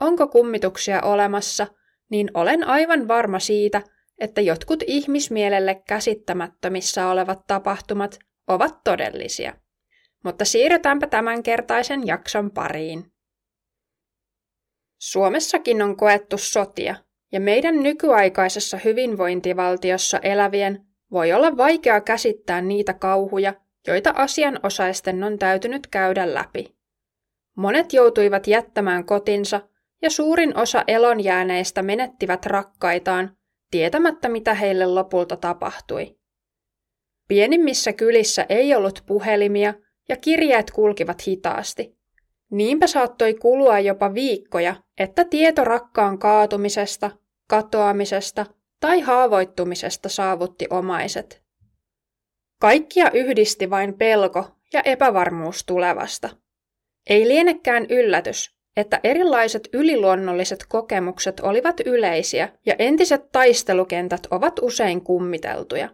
onko kummituksia olemassa, niin olen aivan varma siitä, että jotkut ihmismielelle käsittämättömissä olevat tapahtumat ovat todellisia. Mutta siirrytäänpä tämänkertaisen jakson pariin. Suomessakin on koettu sotia, ja meidän nykyaikaisessa hyvinvointivaltiossa elävien voi olla vaikea käsittää niitä kauhuja, joita asianosaisten on täytynyt käydä läpi. Monet joutuivat jättämään kotinsa ja suurin osa elonjääneistä menettivät rakkaitaan, tietämättä mitä heille lopulta tapahtui. Pienimmissä kylissä ei ollut puhelimia ja kirjeet kulkivat hitaasti. Niinpä saattoi kulua jopa viikkoja, että tieto rakkaan kaatumisesta, katoamisesta tai haavoittumisesta saavutti omaiset. Kaikkia yhdisti vain pelko ja epävarmuus tulevasta. Ei lienekään yllätys, että erilaiset yliluonnolliset kokemukset olivat yleisiä ja entiset taistelukentät ovat usein kummiteltuja.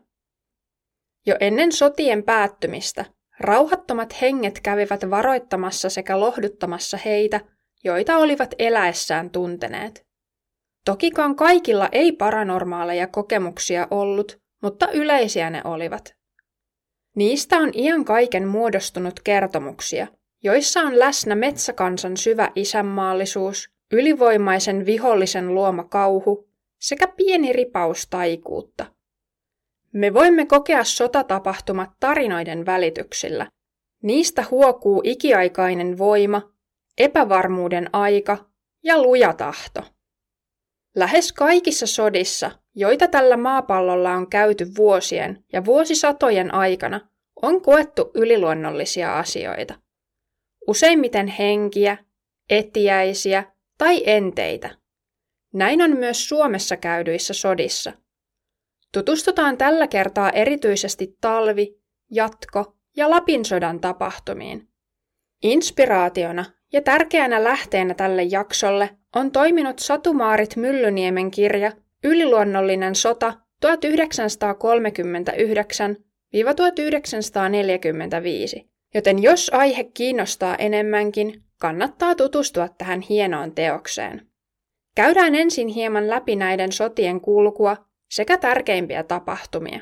Jo ennen sotien päättymistä rauhattomat henget kävivät varoittamassa sekä lohduttamassa heitä, joita olivat eläessään tunteneet. Tokikaan kaikilla ei paranormaaleja kokemuksia ollut, mutta yleisiä ne olivat. Niistä on iän kaiken muodostunut kertomuksia – joissa on läsnä metsäkansan syvä isänmaallisuus, ylivoimaisen vihollisen luoma kauhu sekä pieni ripaus taikuutta. Me voimme kokea sotatapahtumat tarinoiden välityksillä. Niistä huokuu ikiaikainen voima, epävarmuuden aika ja luja tahto. Lähes kaikissa sodissa, joita tällä maapallolla on käyty vuosien ja vuosisatojen aikana, on koettu yliluonnollisia asioita useimmiten henkiä, etiäisiä tai enteitä. Näin on myös Suomessa käydyissä sodissa. Tutustutaan tällä kertaa erityisesti talvi-, jatko- ja Lapin sodan tapahtumiin. Inspiraationa ja tärkeänä lähteenä tälle jaksolle on toiminut Satumaarit Myllyniemen kirja Yliluonnollinen sota 1939-1945. Joten jos aihe kiinnostaa enemmänkin, kannattaa tutustua tähän hienoon teokseen. Käydään ensin hieman läpi näiden sotien kulkua sekä tärkeimpiä tapahtumia.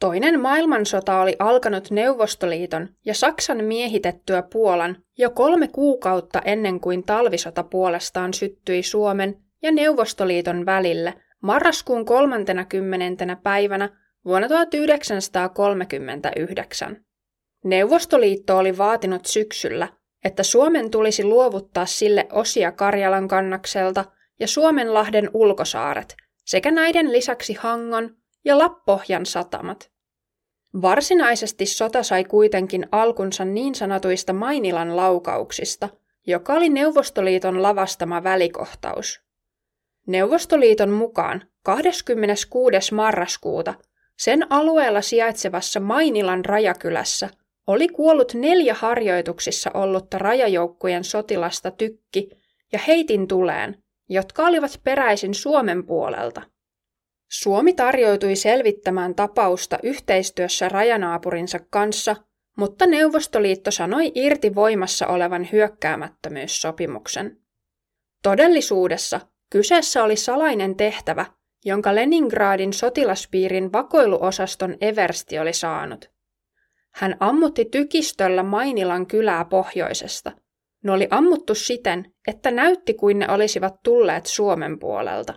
Toinen maailmansota oli alkanut Neuvostoliiton ja Saksan miehitettyä Puolan jo kolme kuukautta ennen kuin talvisota puolestaan syttyi Suomen ja Neuvostoliiton välille marraskuun 30. päivänä vuonna 1939. Neuvostoliitto oli vaatinut syksyllä, että Suomen tulisi luovuttaa sille osia Karjalan kannakselta ja Suomenlahden ulkosaaret sekä näiden lisäksi Hangon ja Lappohjan satamat. Varsinaisesti sota sai kuitenkin alkunsa niin sanotuista Mainilan laukauksista, joka oli Neuvostoliiton lavastama välikohtaus. Neuvostoliiton mukaan 26. marraskuuta sen alueella sijaitsevassa Mainilan rajakylässä – oli kuollut neljä harjoituksissa ollutta rajajoukkujen sotilasta tykki ja heitin tuleen, jotka olivat peräisin Suomen puolelta. Suomi tarjoutui selvittämään tapausta yhteistyössä rajanaapurinsa kanssa, mutta Neuvostoliitto sanoi irti voimassa olevan hyökkäämättömyyssopimuksen. Todellisuudessa kyseessä oli salainen tehtävä, jonka Leningradin sotilaspiirin vakoiluosaston Eversti oli saanut. Hän ammutti tykistöllä Mainilan kylää pohjoisesta. Ne oli ammuttu siten, että näytti kuin ne olisivat tulleet Suomen puolelta.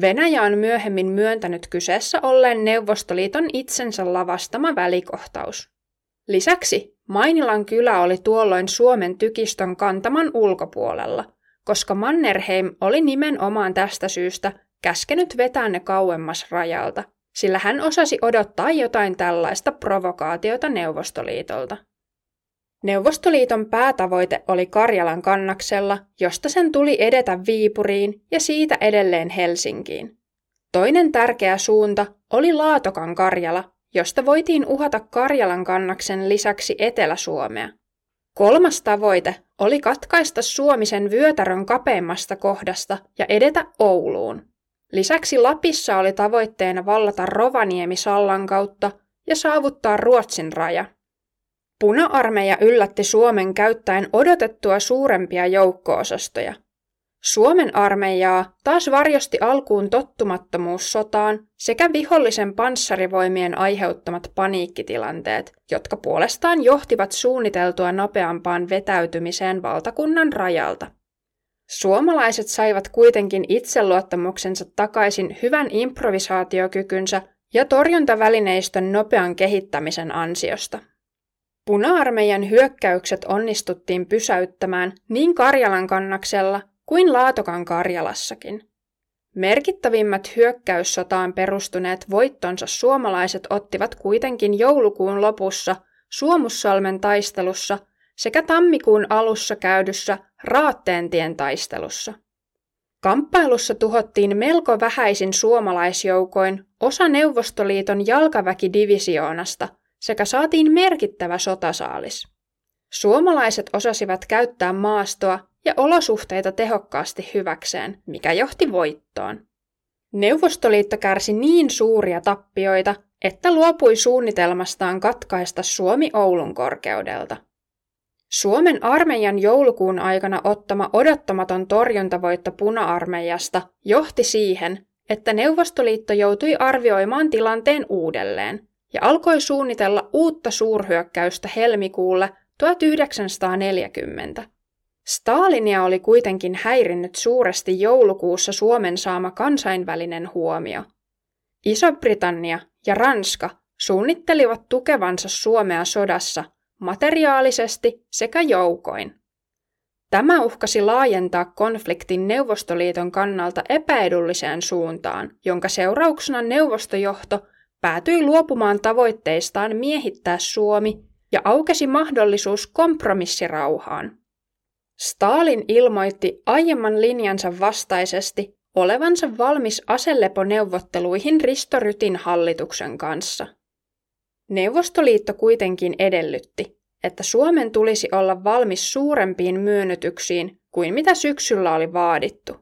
Venäjä on myöhemmin myöntänyt kyseessä olleen Neuvostoliiton itsensä lavastama välikohtaus. Lisäksi Mainilan kylä oli tuolloin Suomen tykistön kantaman ulkopuolella, koska Mannerheim oli nimenomaan tästä syystä käskenyt vetää ne kauemmas rajalta – sillä hän osasi odottaa jotain tällaista provokaatiota Neuvostoliitolta. Neuvostoliiton päätavoite oli Karjalan kannaksella, josta sen tuli edetä Viipuriin ja siitä edelleen Helsinkiin. Toinen tärkeä suunta oli Laatokan Karjala, josta voitiin uhata Karjalan kannaksen lisäksi Etelä-Suomea. Kolmas tavoite oli katkaista Suomisen vyötärön kapeimmasta kohdasta ja edetä Ouluun. Lisäksi Lapissa oli tavoitteena vallata Rovaniemi Sallan kautta ja saavuttaa Ruotsin raja. Puna-armeija yllätti Suomen käyttäen odotettua suurempia joukko-osastoja – Suomen armeijaa taas varjosti alkuun tottumattomuus sotaan sekä vihollisen panssarivoimien aiheuttamat paniikkitilanteet, jotka puolestaan johtivat suunniteltua nopeampaan vetäytymiseen valtakunnan rajalta. Suomalaiset saivat kuitenkin itseluottamuksensa takaisin hyvän improvisaatiokykynsä ja torjuntavälineistön nopean kehittämisen ansiosta. Puna-armeijan hyökkäykset onnistuttiin pysäyttämään niin Karjalan kannaksella kuin Laatokan Karjalassakin. Merkittävimmät hyökkäyssotaan perustuneet voittonsa suomalaiset ottivat kuitenkin joulukuun lopussa Suomussalmen taistelussa sekä tammikuun alussa käydyssä Raatteentien taistelussa. Kamppailussa tuhottiin melko vähäisin suomalaisjoukoin osa Neuvostoliiton jalkaväkidivisioonasta sekä saatiin merkittävä sotasaalis. Suomalaiset osasivat käyttää maastoa ja olosuhteita tehokkaasti hyväkseen, mikä johti voittoon. Neuvostoliitto kärsi niin suuria tappioita, että luopui suunnitelmastaan katkaista Suomi Oulun korkeudelta. Suomen armeijan joulukuun aikana ottama odottamaton torjuntavoitto puna-armeijasta johti siihen, että Neuvostoliitto joutui arvioimaan tilanteen uudelleen ja alkoi suunnitella uutta suurhyökkäystä helmikuulle 1940. Stalinia oli kuitenkin häirinnyt suuresti joulukuussa Suomen saama kansainvälinen huomio. Iso-Britannia ja Ranska suunnittelivat tukevansa Suomea sodassa materiaalisesti sekä joukoin. Tämä uhkasi laajentaa konfliktin Neuvostoliiton kannalta epäedulliseen suuntaan, jonka seurauksena neuvostojohto päätyi luopumaan tavoitteistaan miehittää Suomi ja aukesi mahdollisuus kompromissirauhaan. Stalin ilmoitti aiemman linjansa vastaisesti olevansa valmis aseleponeuvotteluihin Risto Rytin hallituksen kanssa. Neuvostoliitto kuitenkin edellytti, että Suomen tulisi olla valmis suurempiin myönnytyksiin kuin mitä syksyllä oli vaadittu.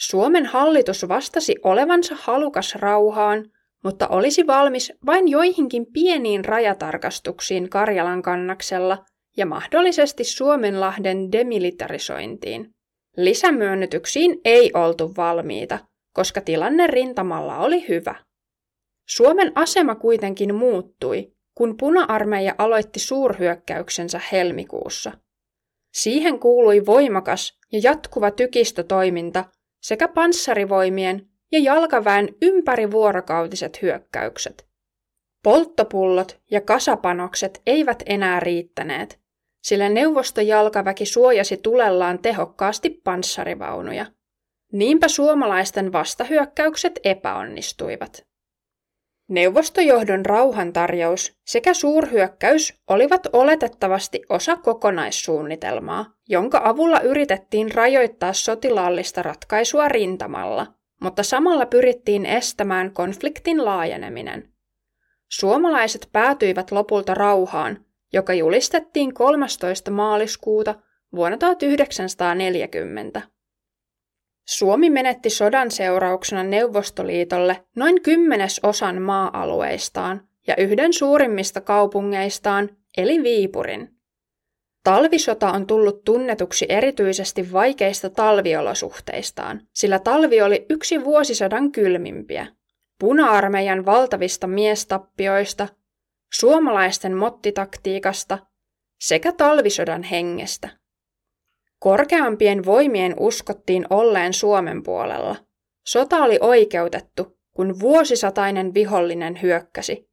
Suomen hallitus vastasi olevansa halukas rauhaan, mutta olisi valmis vain joihinkin pieniin rajatarkastuksiin Karjalan kannaksella – ja mahdollisesti Suomenlahden demilitarisointiin. Lisämyönnytyksiin ei oltu valmiita, koska tilanne rintamalla oli hyvä. Suomen asema kuitenkin muuttui, kun puna-armeija aloitti suurhyökkäyksensä helmikuussa. Siihen kuului voimakas ja jatkuva tykistötoiminta sekä panssarivoimien ja jalkaväen ympärivuorokautiset hyökkäykset. Polttopullot ja kasapanokset eivät enää riittäneet, sillä neuvostojalkaväki suojasi tulellaan tehokkaasti panssarivaunuja. Niinpä suomalaisten vastahyökkäykset epäonnistuivat. Neuvostojohdon rauhantarjous sekä suurhyökkäys olivat oletettavasti osa kokonaissuunnitelmaa, jonka avulla yritettiin rajoittaa sotilaallista ratkaisua rintamalla, mutta samalla pyrittiin estämään konfliktin laajeneminen. Suomalaiset päätyivät lopulta rauhaan, joka julistettiin 13. maaliskuuta vuonna 1940. Suomi menetti sodan seurauksena Neuvostoliitolle noin kymmenes osan maa-alueistaan ja yhden suurimmista kaupungeistaan, eli Viipurin. Talvisota on tullut tunnetuksi erityisesti vaikeista talviolosuhteistaan, sillä talvi oli yksi vuosisadan kylmimpiä. Puna-armeijan valtavista miestappioista suomalaisten mottitaktiikasta sekä talvisodan hengestä. Korkeampien voimien uskottiin olleen Suomen puolella. Sota oli oikeutettu, kun vuosisatainen vihollinen hyökkäsi.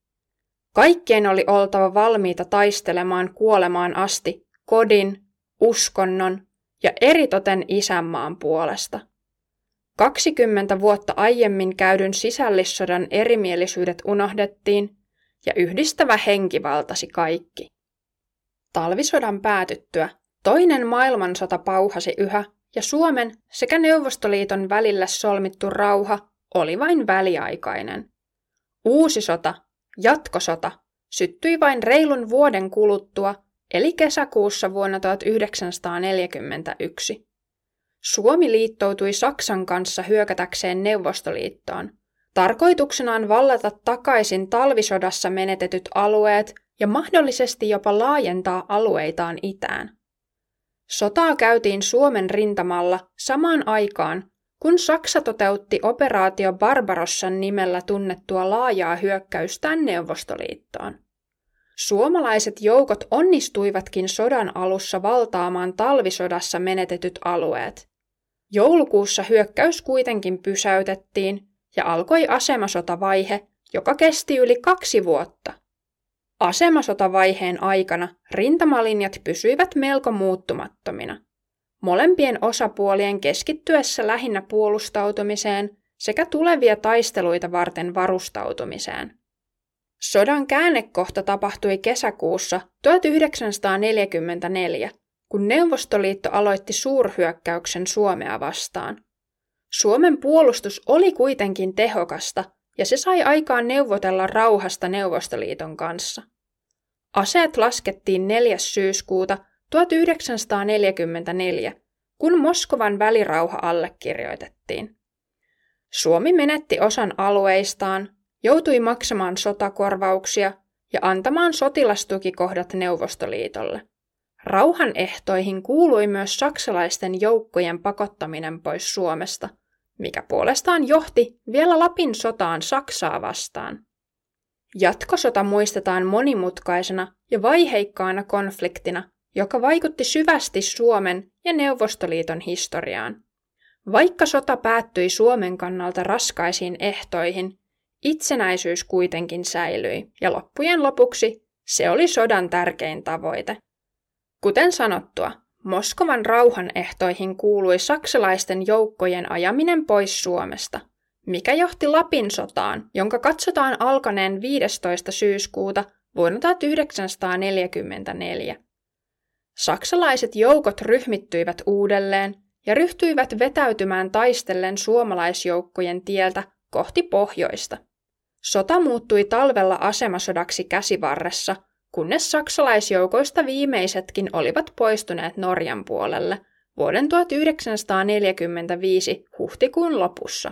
Kaikkien oli oltava valmiita taistelemaan kuolemaan asti kodin, uskonnon ja eritoten isänmaan puolesta. 20 vuotta aiemmin käydyn sisällissodan erimielisyydet unohdettiin ja yhdistävä henki valtasi kaikki. Talvisodan päätyttyä toinen maailmansota pauhasi yhä ja Suomen sekä Neuvostoliiton välillä solmittu rauha oli vain väliaikainen. Uusi sota, jatkosota, syttyi vain reilun vuoden kuluttua, eli kesäkuussa vuonna 1941. Suomi liittoutui Saksan kanssa hyökätäkseen Neuvostoliittoon. Tarkoituksenaan vallata takaisin talvisodassa menetetyt alueet ja mahdollisesti jopa laajentaa alueitaan itään. Sotaa käytiin Suomen rintamalla samaan aikaan, kun Saksa toteutti operaatio Barbarossan nimellä tunnettua laajaa hyökkäystään Neuvostoliittoon. Suomalaiset joukot onnistuivatkin sodan alussa valtaamaan talvisodassa menetetyt alueet. Joulukuussa hyökkäys kuitenkin pysäytettiin ja alkoi asemasotavaihe, joka kesti yli kaksi vuotta. Asemasotavaiheen aikana rintamalinjat pysyivät melko muuttumattomina. Molempien osapuolien keskittyessä lähinnä puolustautumiseen sekä tulevia taisteluita varten varustautumiseen. Sodan käännekohta tapahtui kesäkuussa 1944, kun Neuvostoliitto aloitti suurhyökkäyksen Suomea vastaan. Suomen puolustus oli kuitenkin tehokasta ja se sai aikaan neuvotella rauhasta Neuvostoliiton kanssa. Aseet laskettiin 4. syyskuuta 1944, kun Moskovan välirauha allekirjoitettiin. Suomi menetti osan alueistaan, joutui maksamaan sotakorvauksia ja antamaan sotilastukikohdat Neuvostoliitolle. Rauhan ehtoihin kuului myös saksalaisten joukkojen pakottaminen pois Suomesta, mikä puolestaan johti vielä Lapin sotaan Saksaa vastaan. Jatkosota muistetaan monimutkaisena ja vaiheikkaana konfliktina, joka vaikutti syvästi Suomen ja Neuvostoliiton historiaan. Vaikka sota päättyi Suomen kannalta raskaisiin ehtoihin, itsenäisyys kuitenkin säilyi, ja loppujen lopuksi se oli sodan tärkein tavoite. Kuten sanottua, Moskovan rauhan ehtoihin kuului saksalaisten joukkojen ajaminen pois Suomesta, mikä johti Lapin sotaan, jonka katsotaan alkaneen 15. syyskuuta vuonna 1944. Saksalaiset joukot ryhmittyivät uudelleen ja ryhtyivät vetäytymään taistellen suomalaisjoukkojen tieltä kohti pohjoista. Sota muuttui talvella asemasodaksi käsivarressa, kunnes saksalaisjoukoista viimeisetkin olivat poistuneet Norjan puolelle vuoden 1945 huhtikuun lopussa.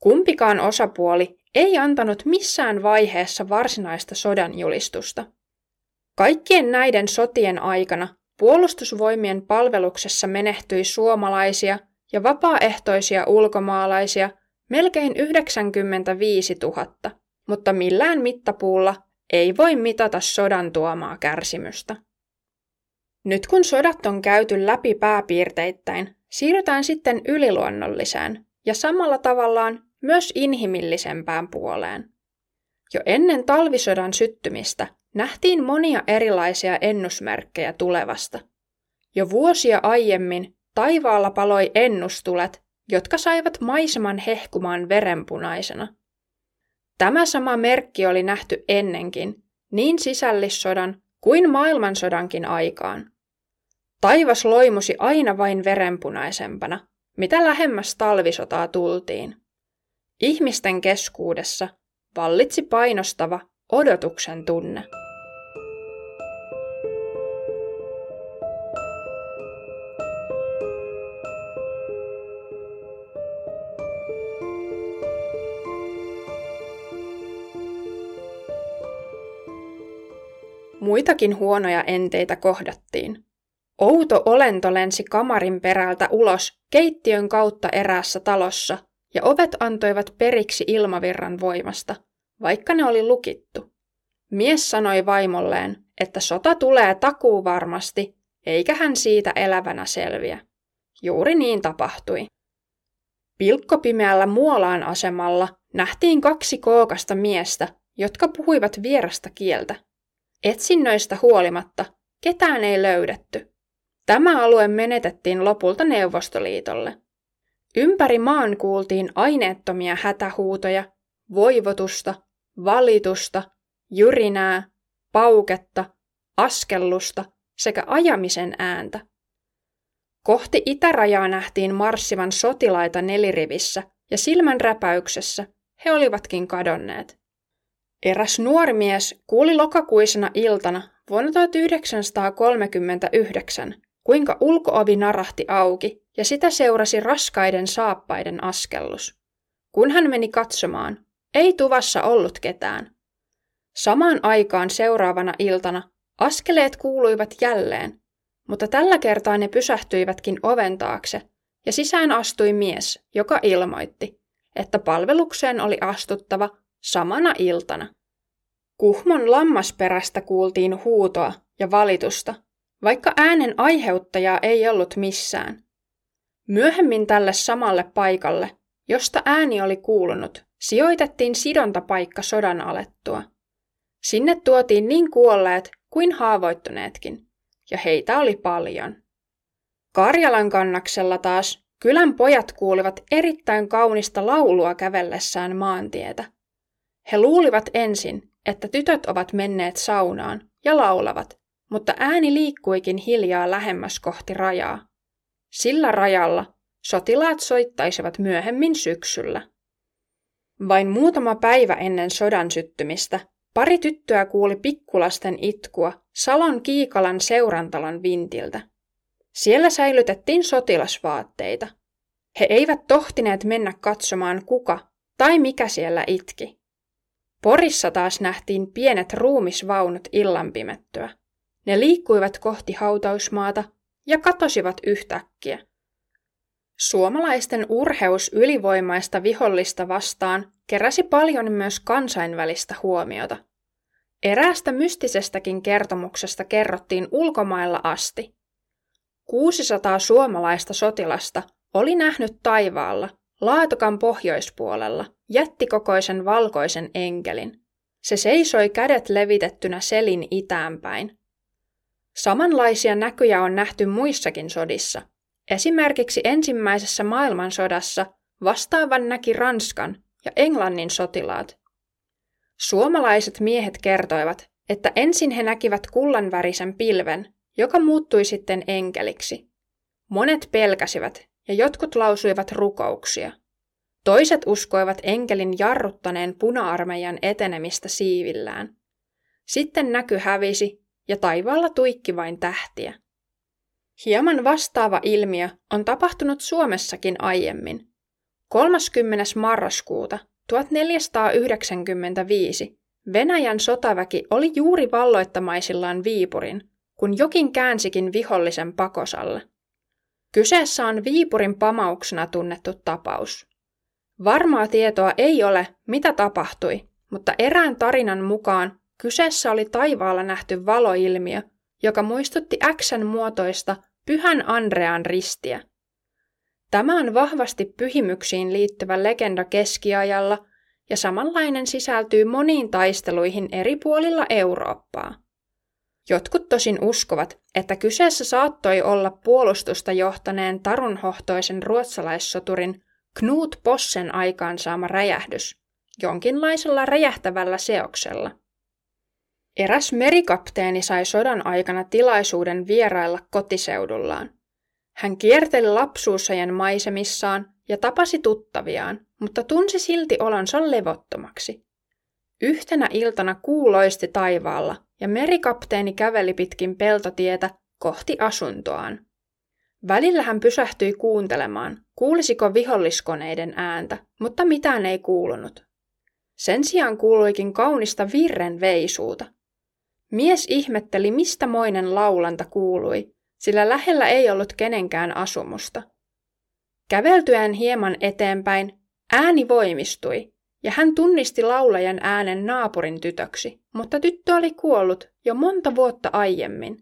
Kumpikaan osapuoli ei antanut missään vaiheessa varsinaista sodan julistusta. Kaikkien näiden sotien aikana puolustusvoimien palveluksessa menehtyi suomalaisia ja vapaaehtoisia ulkomaalaisia melkein 95 000, mutta millään mittapuulla ei voi mitata sodan tuomaa kärsimystä. Nyt kun sodat on käyty läpi pääpiirteittäin, siirrytään sitten yliluonnolliseen ja samalla tavallaan myös inhimillisempään puoleen. Jo ennen talvisodan syttymistä nähtiin monia erilaisia ennusmerkkejä tulevasta. Jo vuosia aiemmin taivaalla paloi ennustulet, jotka saivat maiseman hehkumaan verenpunaisena. Tämä sama merkki oli nähty ennenkin, niin sisällissodan kuin maailmansodankin aikaan. Taivas loimusi aina vain verenpunaisempana, mitä lähemmäs talvisotaa tultiin. Ihmisten keskuudessa vallitsi painostava odotuksen tunne. Muitakin huonoja enteitä kohdattiin. Outo olento lensi kamarin perältä ulos keittiön kautta eräässä talossa, ja ovet antoivat periksi ilmavirran voimasta, vaikka ne oli lukittu. Mies sanoi vaimolleen, että sota tulee takuu varmasti, eikä hän siitä elävänä selviä. Juuri niin tapahtui. Pilkkopimeällä Muolaan asemalla nähtiin kaksi kookasta miestä, jotka puhuivat vierasta kieltä. Etsinnöistä huolimatta ketään ei löydetty. Tämä alue menetettiin lopulta Neuvostoliitolle. Ympäri maan kuultiin aineettomia hätähuutoja, voivotusta, valitusta, jyrinää, pauketta, askellusta sekä ajamisen ääntä. Kohti itärajaa nähtiin marssivan sotilaita nelirivissä, ja silmän räpäyksessä he olivatkin kadonneet. Eräs nuori mies kuuli lokakuisena iltana vuonna 1939, kuinka ulkoovi narahti auki ja sitä seurasi raskaiden saappaiden askellus. Kun hän meni katsomaan, ei tuvassa ollut ketään. Samaan aikaan seuraavana iltana askeleet kuuluivat jälleen, mutta tällä kertaa ne pysähtyivätkin oven taakse, ja sisään astui mies, joka ilmoitti, että palvelukseen oli astuttava samana iltana. Kuhmon lammasperästä kuultiin huutoa ja valitusta, vaikka äänen aiheuttajaa ei ollut missään. Myöhemmin tälle samalle paikalle, josta ääni oli kuulunut, sijoitettiin sidontapaikka sodan alettua. Sinne tuotiin niin kuolleet kuin haavoittuneetkin, ja heitä oli paljon. Karjalan kannaksella taas kylän pojat kuulivat erittäin kaunista laulua kävellessään maantietä. He luulivat ensin, että tytöt ovat menneet saunaan ja laulavat, mutta ääni liikkuikin hiljaa lähemmäs kohti rajaa. Sillä rajalla sotilaat soittaisivat myöhemmin syksyllä. Vain muutama päivä ennen sodan syttymistä pari tyttöä kuuli pikkulasten itkua Salon Kiikalan seurantalon vintiltä. Siellä säilytettiin sotilasvaatteita. He eivät tohtineet mennä katsomaan kuka tai mikä siellä itki. Porissa taas nähtiin pienet ruumisvaunut illan pimettyä. Ne liikkuivat kohti hautausmaata ja katosivat yhtäkkiä. Suomalaisten urheus ylivoimaista vihollista vastaan keräsi paljon myös kansainvälistä huomiota. Eräästä mystisestäkin kertomuksesta kerrottiin ulkomailla asti. 600 suomalaista sotilasta oli nähnyt taivaalla Laatokan pohjoispuolella jättikokoisen valkoisen enkelin. Se seisoi kädet levitettynä selin itäänpäin. Samanlaisia näkyjä on nähty muissakin sodissa. Esimerkiksi ensimmäisessä maailmansodassa vastaavan näki Ranskan ja Englannin sotilaat. Suomalaiset miehet kertoivat, että ensin he näkivät kullanvärisen pilven, joka muuttui sitten enkeliksi. Monet pelkäsivät ja jotkut lausuivat rukouksia. Toiset uskoivat enkelin jarruttaneen puna-armeijan etenemistä siivillään. Sitten näky hävisi ja taivaalla tuikki vain tähtiä. Hieman vastaava ilmiö on tapahtunut Suomessakin aiemmin. 30. marraskuuta 1495 Venäjän sotaväki oli juuri valloittamaisillaan Viipurin, kun jokin käänsikin vihollisen pakosalle. Kyseessä on Viipurin pamauksena tunnettu tapaus. Varmaa tietoa ei ole, mitä tapahtui, mutta erään tarinan mukaan kyseessä oli taivaalla nähty valoilmiö, joka muistutti Xn muotoista Pyhän Andrean ristiä. Tämä on vahvasti pyhimyksiin liittyvä legenda keskiajalla ja samanlainen sisältyy moniin taisteluihin eri puolilla Eurooppaa. Jotkut tosin uskovat, että kyseessä saattoi olla puolustusta johtaneen tarunhohtoisen ruotsalaissoturin Knut Possen aikaansaama räjähdys, jonkinlaisella räjähtävällä seoksella. Eräs merikapteeni sai sodan aikana tilaisuuden vierailla kotiseudullaan. Hän kierteli lapsuusajan maisemissaan ja tapasi tuttaviaan, mutta tunsi silti olonsa levottomaksi. Yhtenä iltana kuu loisti taivaalla ja merikapteeni käveli pitkin peltotietä kohti asuntoaan. Välillä hän pysähtyi kuuntelemaan, kuulisiko viholliskoneiden ääntä, mutta mitään ei kuulunut. Sen sijaan kuuluikin kaunista virren veisuuta. Mies ihmetteli, mistä moinen laulanta kuului, sillä lähellä ei ollut kenenkään asumusta. Käveltyään hieman eteenpäin, ääni voimistui, ja hän tunnisti laulajan äänen naapurin tytöksi, mutta tyttö oli kuollut jo monta vuotta aiemmin.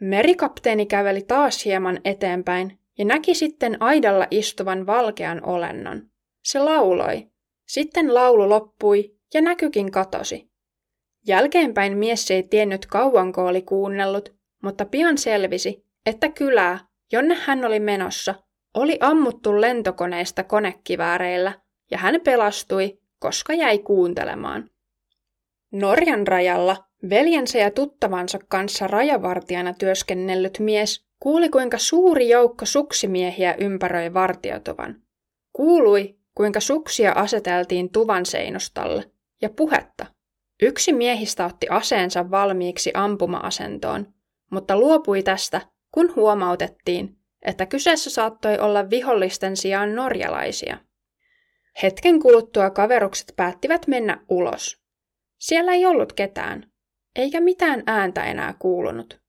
Merikapteeni käveli taas hieman eteenpäin ja näki sitten aidalla istuvan valkean olennon. Se lauloi. Sitten laulu loppui ja näkykin katosi. Jälkeenpäin mies ei tiennyt kauanko oli kuunnellut, mutta pian selvisi, että kylää, jonne hän oli menossa, oli ammuttu lentokoneista konekivääreillä ja hän pelastui, koska jäi kuuntelemaan. Norjan rajalla Veljensä ja tuttavansa kanssa rajavartijana työskennellyt mies kuuli, kuinka suuri joukko suksimiehiä ympäröi vartiotuvan. Kuului, kuinka suksia aseteltiin tuvan seinustalle, ja puhetta. Yksi miehistä otti aseensa valmiiksi ampuma-asentoon, mutta luopui tästä, kun huomautettiin, että kyseessä saattoi olla vihollisten sijaan norjalaisia. Hetken kuluttua kaverukset päättivät mennä ulos. Siellä ei ollut ketään, eikä mitään ääntä enää kuulunut.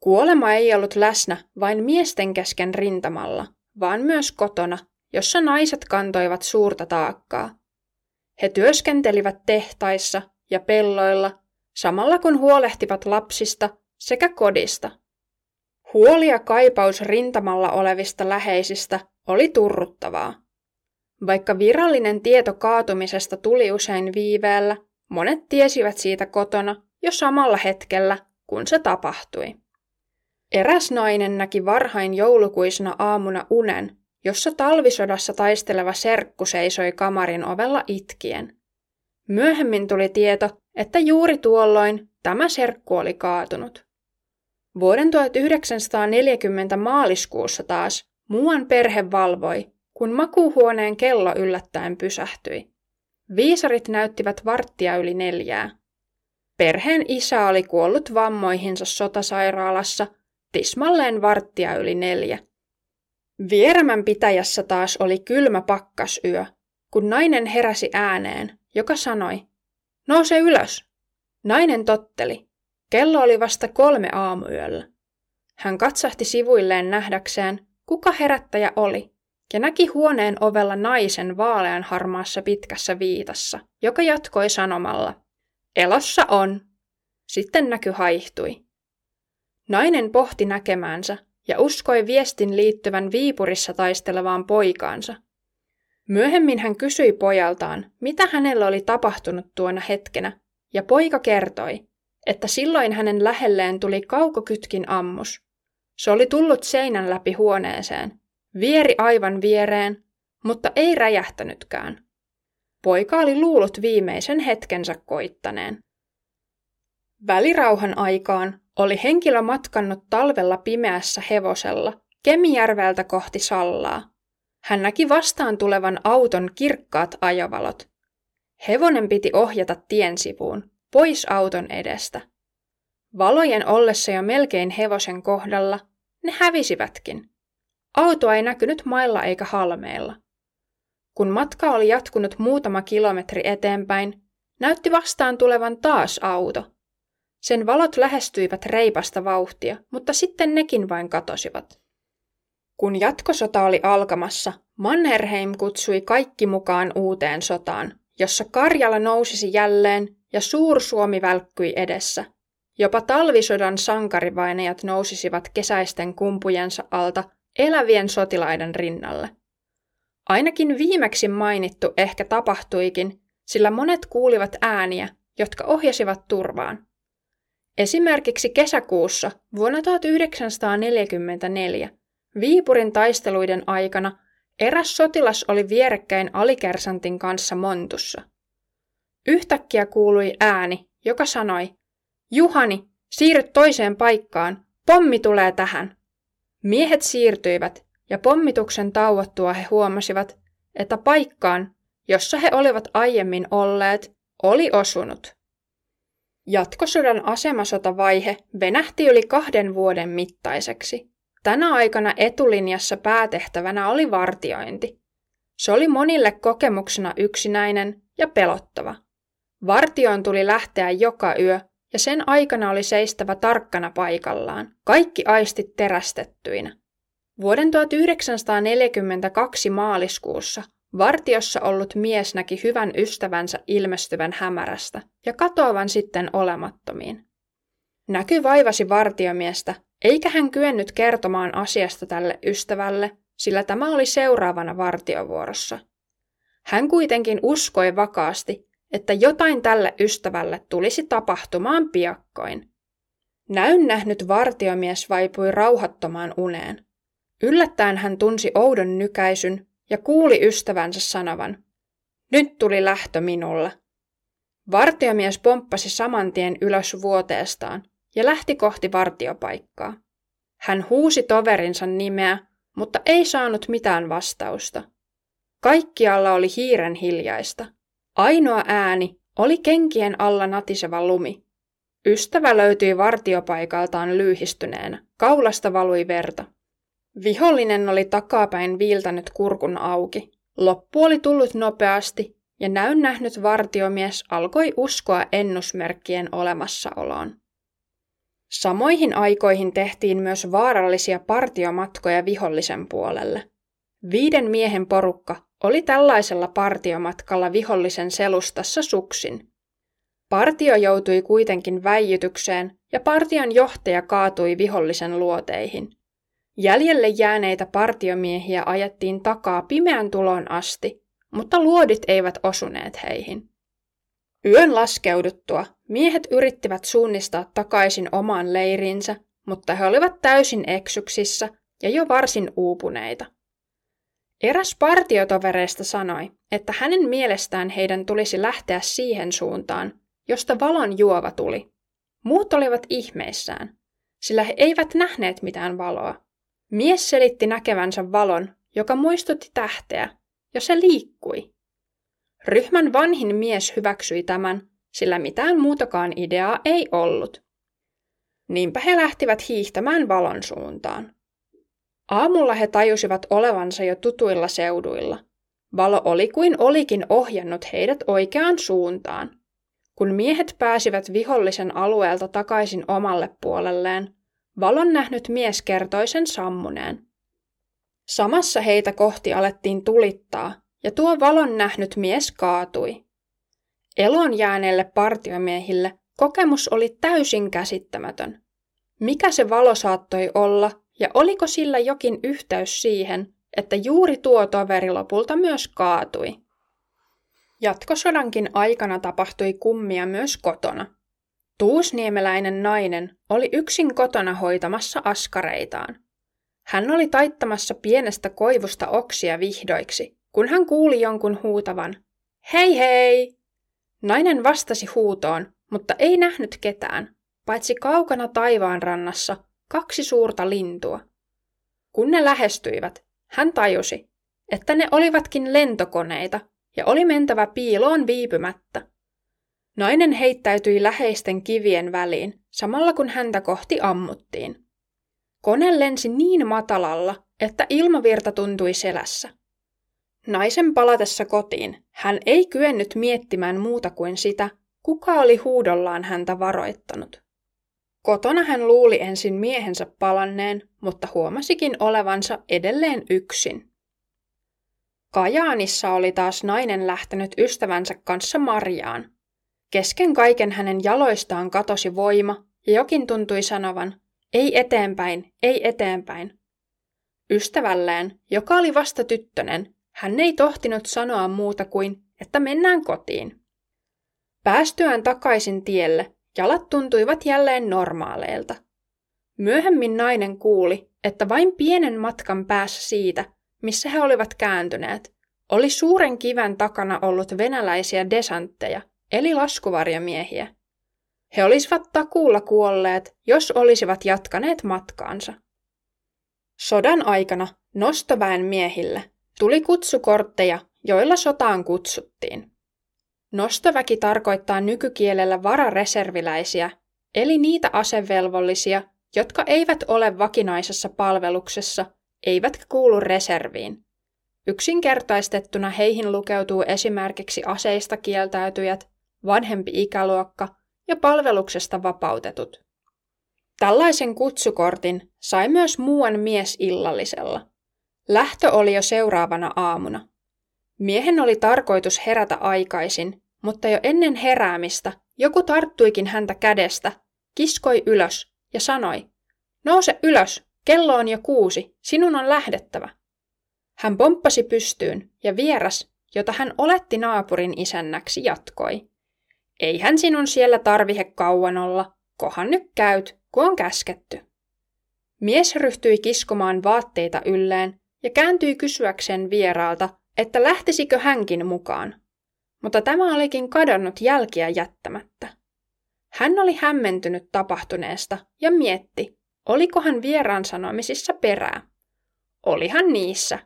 Kuolema ei ollut läsnä vain miesten kesken rintamalla, vaan myös kotona, jossa naiset kantoivat suurta taakkaa. He työskentelivät tehtaissa ja pelloilla, samalla kun huolehtivat lapsista sekä kodista. Huoli ja kaipaus rintamalla olevista läheisistä oli turruttavaa. Vaikka virallinen tieto kaatumisesta tuli usein viiveellä, monet tiesivät siitä kotona jo samalla hetkellä, kun se tapahtui. Eräs nainen näki varhain joulukuisena aamuna unen, jossa talvisodassa taisteleva serkku seisoi kamarin ovella itkien. Myöhemmin tuli tieto, että juuri tuolloin tämä serkku oli kaatunut. Vuoden 1940 maaliskuussa taas muuan perhe valvoi, kun makuuhuoneen kello yllättäen pysähtyi. Viisarit näyttivät varttia yli neljää. Perheen isä oli kuollut vammoihinsa sotasairaalassa tismalleen varttia yli neljä. Vierämän pitäjässä taas oli kylmä pakkasyö, kun nainen heräsi ääneen, joka sanoi, nouse ylös. Nainen totteli. Kello oli vasta kolme aamuyöllä. Hän katsahti sivuilleen nähdäkseen, kuka herättäjä oli, ja näki huoneen ovella naisen vaalean harmaassa pitkässä viitassa, joka jatkoi sanomalla, elossa on. Sitten näky haihtui. Nainen pohti näkemäänsä ja uskoi viestin liittyvän Viipurissa taistelevaan poikaansa. Myöhemmin hän kysyi pojaltaan, mitä hänellä oli tapahtunut tuona hetkenä, ja poika kertoi, että silloin hänen lähelleen tuli kaukokytkin ammus. Se oli tullut seinän läpi huoneeseen, vieri aivan viereen, mutta ei räjähtänytkään. Poika oli luullut viimeisen hetkensä koittaneen. Välirauhan aikaan oli henkilö matkannut talvella pimeässä hevosella Kemijärveltä kohti Sallaa. Hän näki vastaan tulevan auton kirkkaat ajovalot. Hevonen piti ohjata tien sivuun, pois auton edestä. Valojen ollessa jo melkein hevosen kohdalla, ne hävisivätkin. Autoa ei näkynyt mailla eikä halmeilla. Kun matka oli jatkunut muutama kilometri eteenpäin, näytti vastaan tulevan taas auto – sen valot lähestyivät reipasta vauhtia, mutta sitten nekin vain katosivat. Kun jatkosota oli alkamassa, Mannerheim kutsui kaikki mukaan uuteen sotaan, jossa Karjala nousisi jälleen ja Suur-Suomi välkkyi edessä. Jopa talvisodan sankarivainajat nousisivat kesäisten kumpujensa alta elävien sotilaiden rinnalle. Ainakin viimeksi mainittu ehkä tapahtuikin, sillä monet kuulivat ääniä, jotka ohjasivat turvaan. Esimerkiksi kesäkuussa vuonna 1944 Viipurin taisteluiden aikana eräs sotilas oli vierekkäin alikersantin kanssa montussa. Yhtäkkiä kuului ääni, joka sanoi, Juhani, siirry toiseen paikkaan, pommi tulee tähän. Miehet siirtyivät, ja pommituksen tauottua he huomasivat, että paikkaan, jossa he olivat aiemmin olleet, oli osunut. Jatkosodan asemasotavaihe venähti yli kahden vuoden mittaiseksi. Tänä aikana etulinjassa päätehtävänä oli vartiointi. Se oli monille kokemuksena yksinäinen ja pelottava. Vartioon tuli lähteä joka yö, ja sen aikana oli seistävä tarkkana paikallaan, kaikki aistit terästettyinä. Vuoden 1942 maaliskuussa Vartiossa ollut mies näki hyvän ystävänsä ilmestyvän hämärästä ja katoavan sitten olemattomiin. Näky vaivasi vartiomiestä, eikä hän kyennyt kertomaan asiasta tälle ystävälle, sillä tämä oli seuraavana vartiovuorossa. Hän kuitenkin uskoi vakaasti, että jotain tälle ystävälle tulisi tapahtumaan piakkoin. Näyn nähnyt vartiomies vaipui rauhattomaan uneen. Yllättäen hän tunsi oudon nykäisyn ja kuuli ystävänsä sanovan, nyt tuli lähtö minulle. Vartiomies pomppasi saman tien ylös vuoteestaan ja lähti kohti vartiopaikkaa. Hän huusi toverinsa nimeä, mutta ei saanut mitään vastausta. Kaikkialla oli hiiren hiljaista. Ainoa ääni oli kenkien alla natiseva lumi. Ystävä löytyi vartiopaikaltaan lyyhistyneenä. Kaulasta valui verta. Vihollinen oli takapäin viiltänyt kurkun auki. Loppu oli tullut nopeasti ja näyn nähnyt vartiomies alkoi uskoa ennusmerkkien olemassaoloon. Samoihin aikoihin tehtiin myös vaarallisia partiomatkoja vihollisen puolelle. Viiden miehen porukka oli tällaisella partiomatkalla vihollisen selustassa suksin. Partio joutui kuitenkin väijytykseen ja partion johtaja kaatui vihollisen luoteihin. Jäljelle jääneitä partiomiehiä ajettiin takaa pimeän tulon asti, mutta luodit eivät osuneet heihin. Yön laskeuduttua miehet yrittivät suunnistaa takaisin omaan leirinsä, mutta he olivat täysin eksyksissä ja jo varsin uupuneita. Eräs partiotovereista sanoi, että hänen mielestään heidän tulisi lähteä siihen suuntaan, josta valon juova tuli. Muut olivat ihmeissään, sillä he eivät nähneet mitään valoa. Mies selitti näkevänsä valon, joka muistutti tähteä, ja se liikkui. Ryhmän vanhin mies hyväksyi tämän, sillä mitään muutakaan ideaa ei ollut. Niinpä he lähtivät hiihtämään valon suuntaan. Aamulla he tajusivat olevansa jo tutuilla seuduilla. Valo oli kuin olikin ohjannut heidät oikeaan suuntaan. Kun miehet pääsivät vihollisen alueelta takaisin omalle puolelleen, valon nähnyt mies kertoi sen sammuneen. Samassa heitä kohti alettiin tulittaa, ja tuo valon nähnyt mies kaatui. Elon jääneille partiomiehille kokemus oli täysin käsittämätön. Mikä se valo saattoi olla, ja oliko sillä jokin yhteys siihen, että juuri tuo toveri lopulta myös kaatui? Jatkosodankin aikana tapahtui kummia myös kotona. Tuusniemeläinen nainen oli yksin kotona hoitamassa askareitaan. Hän oli taittamassa pienestä koivusta oksia vihdoiksi, kun hän kuuli jonkun huutavan, Hei hei! Nainen vastasi huutoon, mutta ei nähnyt ketään, paitsi kaukana taivaan rannassa kaksi suurta lintua. Kun ne lähestyivät, hän tajusi, että ne olivatkin lentokoneita ja oli mentävä piiloon viipymättä. Nainen heittäytyi läheisten kivien väliin, samalla kun häntä kohti ammuttiin. Kone lensi niin matalalla, että ilmavirta tuntui selässä. Naisen palatessa kotiin hän ei kyennyt miettimään muuta kuin sitä, kuka oli huudollaan häntä varoittanut. Kotona hän luuli ensin miehensä palanneen, mutta huomasikin olevansa edelleen yksin. Kajaanissa oli taas nainen lähtenyt ystävänsä kanssa marjaan. Kesken kaiken hänen jaloistaan katosi voima ja jokin tuntui sanovan, ei eteenpäin, ei eteenpäin. Ystävälleen, joka oli vasta tyttönen, hän ei tohtinut sanoa muuta kuin, että mennään kotiin. Päästyään takaisin tielle, jalat tuntuivat jälleen normaaleilta. Myöhemmin nainen kuuli, että vain pienen matkan päässä siitä, missä he olivat kääntyneet, oli suuren kiven takana ollut venäläisiä desantteja, eli laskuvarjamiehiä. He olisivat takuulla kuolleet, jos olisivat jatkaneet matkaansa. Sodan aikana nostoväen miehille tuli kutsukortteja, joilla sotaan kutsuttiin. Nostoväki tarkoittaa nykykielellä varareserviläisiä, eli niitä asevelvollisia, jotka eivät ole vakinaisessa palveluksessa, eivätkä kuulu reserviin. Yksinkertaistettuna heihin lukeutuu esimerkiksi aseista kieltäytyjät, vanhempi ikäluokka ja palveluksesta vapautetut. Tällaisen kutsukortin sai myös muuan mies illallisella. Lähtö oli jo seuraavana aamuna. Miehen oli tarkoitus herätä aikaisin, mutta jo ennen heräämistä joku tarttuikin häntä kädestä, kiskoi ylös ja sanoi, nouse ylös, kello on jo kuusi, sinun on lähdettävä. Hän pomppasi pystyyn ja vieras, jota hän oletti naapurin isännäksi, jatkoi. Eihän sinun siellä tarvihe kauan olla, kohan nyt käyt, kun on käsketty. Mies ryhtyi kiskomaan vaatteita ylleen ja kääntyi kysyäkseen vieraalta, että lähtisikö hänkin mukaan. mutta tämä olikin kadonnut jälkiä jättämättä. Hän oli hämmentynyt tapahtuneesta ja mietti, olikohan vieraan sanomisissa perää. Olihan niissä.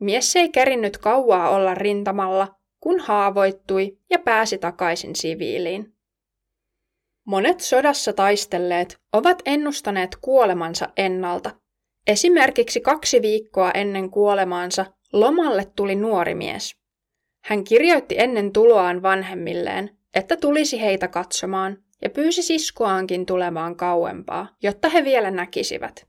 Mies ei kerinnyt kauaa olla rintamalla, kun haavoittui ja pääsi takaisin siviiliin. Monet sodassa taistelleet ovat ennustaneet kuolemansa ennalta. Esimerkiksi kaksi viikkoa ennen kuolemaansa lomalle tuli nuori mies. Hän kirjoitti ennen tuloaan vanhemmilleen, että tulisi heitä katsomaan, ja pyysi siskoaankin tulemaan kauempaa, jotta he vielä näkisivät.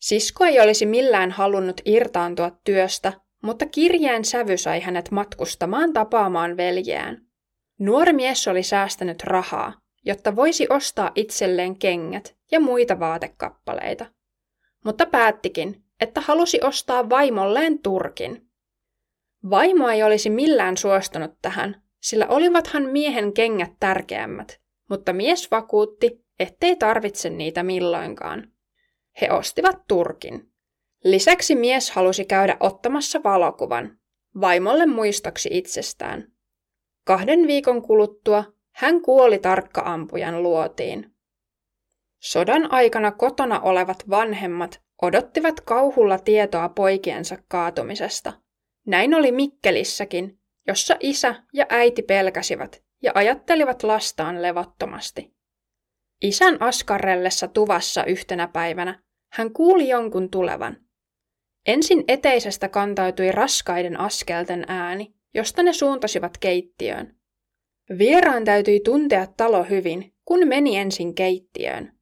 Sisko ei olisi millään halunnut irtaantua työstä, mutta kirjeen sävy sai hänet matkustamaan tapaamaan veljeään. Nuori mies oli säästänyt rahaa, jotta voisi ostaa itselleen kengät ja muita vaatekappaleita. Mutta päättikin, että halusi ostaa vaimolleen turkin. Vaimo ei olisi millään suostunut tähän, sillä olivathan miehen kengät tärkeämmät, mutta mies vakuutti, ettei tarvitse niitä milloinkaan. He ostivat turkin. Lisäksi mies halusi käydä ottamassa valokuvan, vaimolle muistoksi itsestään. Kahden viikon kuluttua hän kuoli tarkkaampujan luotiin. Sodan aikana kotona olevat vanhemmat odottivat kauhulla tietoa poikiensa kaatumisesta. Näin oli Mikkelissäkin, jossa isä ja äiti pelkäsivät ja ajattelivat lastaan levottomasti. Isän askarrellessa tuvassa yhtenä päivänä hän kuuli jonkun tulevan. Ensin eteisestä kantautui raskaiden askelten ääni, josta ne suuntasivat keittiöön. Vieraan täytyi tuntea talo hyvin, kun meni ensin keittiöön.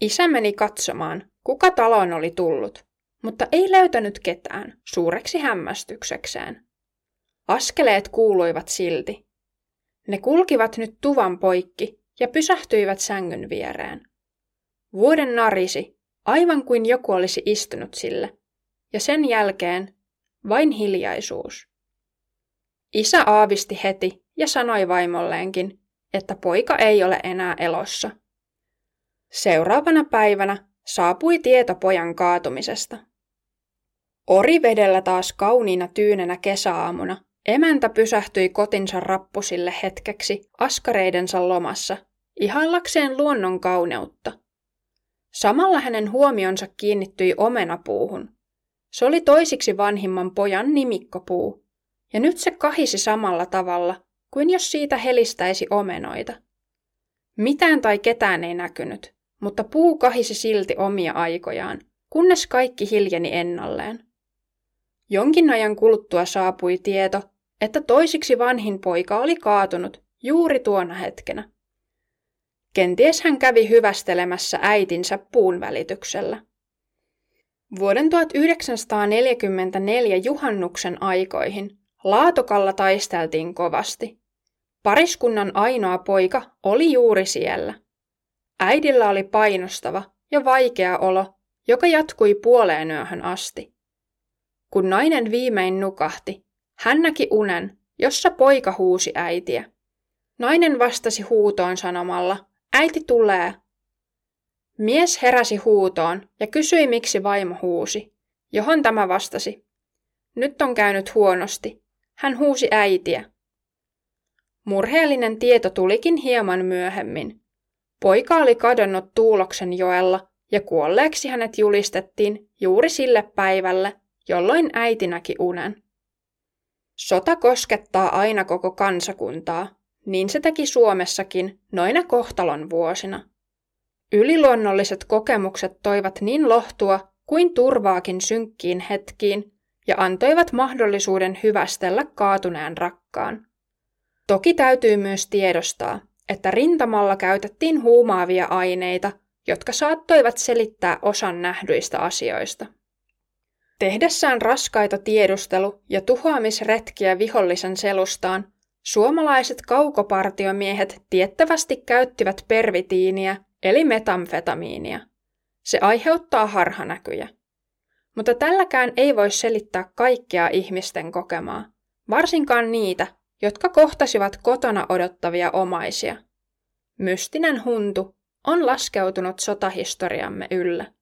Isä meni katsomaan, kuka taloon oli tullut, mutta ei löytänyt ketään suureksi hämmästyksekseen. Askeleet kuuluivat silti. Ne kulkivat nyt tuvan poikki ja pysähtyivät sängyn viereen. Vuoden narisi, aivan kuin joku olisi istunut sille, ja sen jälkeen vain hiljaisuus. Isä aavisti heti ja sanoi vaimolleenkin, että poika ei ole enää elossa. Seuraavana päivänä saapui tieto pojan kaatumisesta. Orivedellä taas kauniina tyynenä kesäaamuna emäntä pysähtyi kotinsa rappusille hetkeksi askareidensa lomassa, ihallakseen luonnon kauneutta. Samalla hänen huomionsa kiinnittyi omenapuuhun. Se oli toisiksi vanhimman pojan nimikkopuu, ja nyt se kahisi samalla tavalla kuin jos siitä helistäisi omenoita. Mitään tai ketään ei näkynyt, mutta puu kahisi silti omia aikojaan, kunnes kaikki hiljeni ennalleen. Jonkin ajan kuluttua saapui tieto, että toisiksi vanhin poika oli kaatunut juuri tuona hetkenä. Kenties hän kävi hyvästelemässä äitinsä puun välityksellä. Vuoden 1944 juhannuksen aikoihin Laatokalla taisteltiin kovasti. Pariskunnan ainoa poika oli juuri siellä. Äidillä oli painostava ja vaikea olo, joka jatkui puoleen yöhön asti. Kun nainen viimein nukahti, hän näki unen, jossa poika huusi äitiä. Nainen vastasi huutoon sanomalla, äiti tulee. Mies heräsi huutoon ja kysyi, miksi vaimo huusi, johon tämä vastasi. Nyt on käynyt huonosti. Hän huusi äitiä. Murheellinen tieto tulikin hieman myöhemmin. Poika oli kadonnut Tuuloksen joella ja kuolleeksi hänet julistettiin juuri sille päivälle, jolloin äiti näki unen. Sota koskettaa aina koko kansakuntaa, niin se teki Suomessakin noina kohtalon vuosina. Yliluonnolliset kokemukset toivat niin lohtua kuin turvaakin synkkiin hetkiin ja antoivat mahdollisuuden hyvästellä kaatuneen rakkaan. Toki täytyy myös tiedostaa, että rintamalla käytettiin huumaavia aineita, jotka saattoivat selittää osan nähdyistä asioista. Tehdessään raskaita tiedustelu- ja tuhoamisretkiä vihollisen selustaan, suomalaiset kaukopartiomiehet tiettävästi käyttivät pervitiiniä eli metamfetamiinia. Se aiheuttaa harhanäkyjä. Mutta tälläkään ei voi selittää kaikkea ihmisten kokemaa, varsinkaan niitä, jotka kohtasivat kotona odottavia omaisia. Mystinen huntu on laskeutunut sotahistoriamme yllä.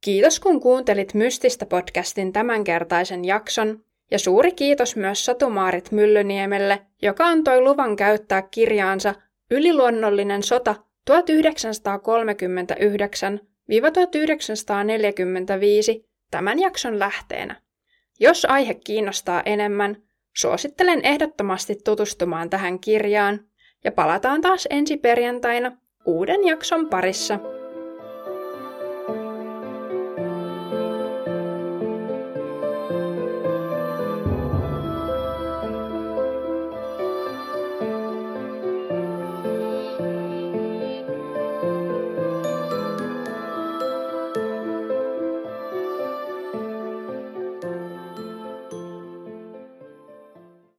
Kiitos kun kuuntelit Mystistä podcastin tämänkertaisen jakson Ja suuri kiitos myös Satumaarit Myllyniemelle, joka antoi luvan käyttää kirjaansa Yliluonnollinen sota 1939-1945 tämän jakson lähteenä. Jos aihe kiinnostaa enemmän, suosittelen ehdottomasti tutustumaan tähän kirjaan ja palataan taas ensi perjantaina uuden jakson parissa.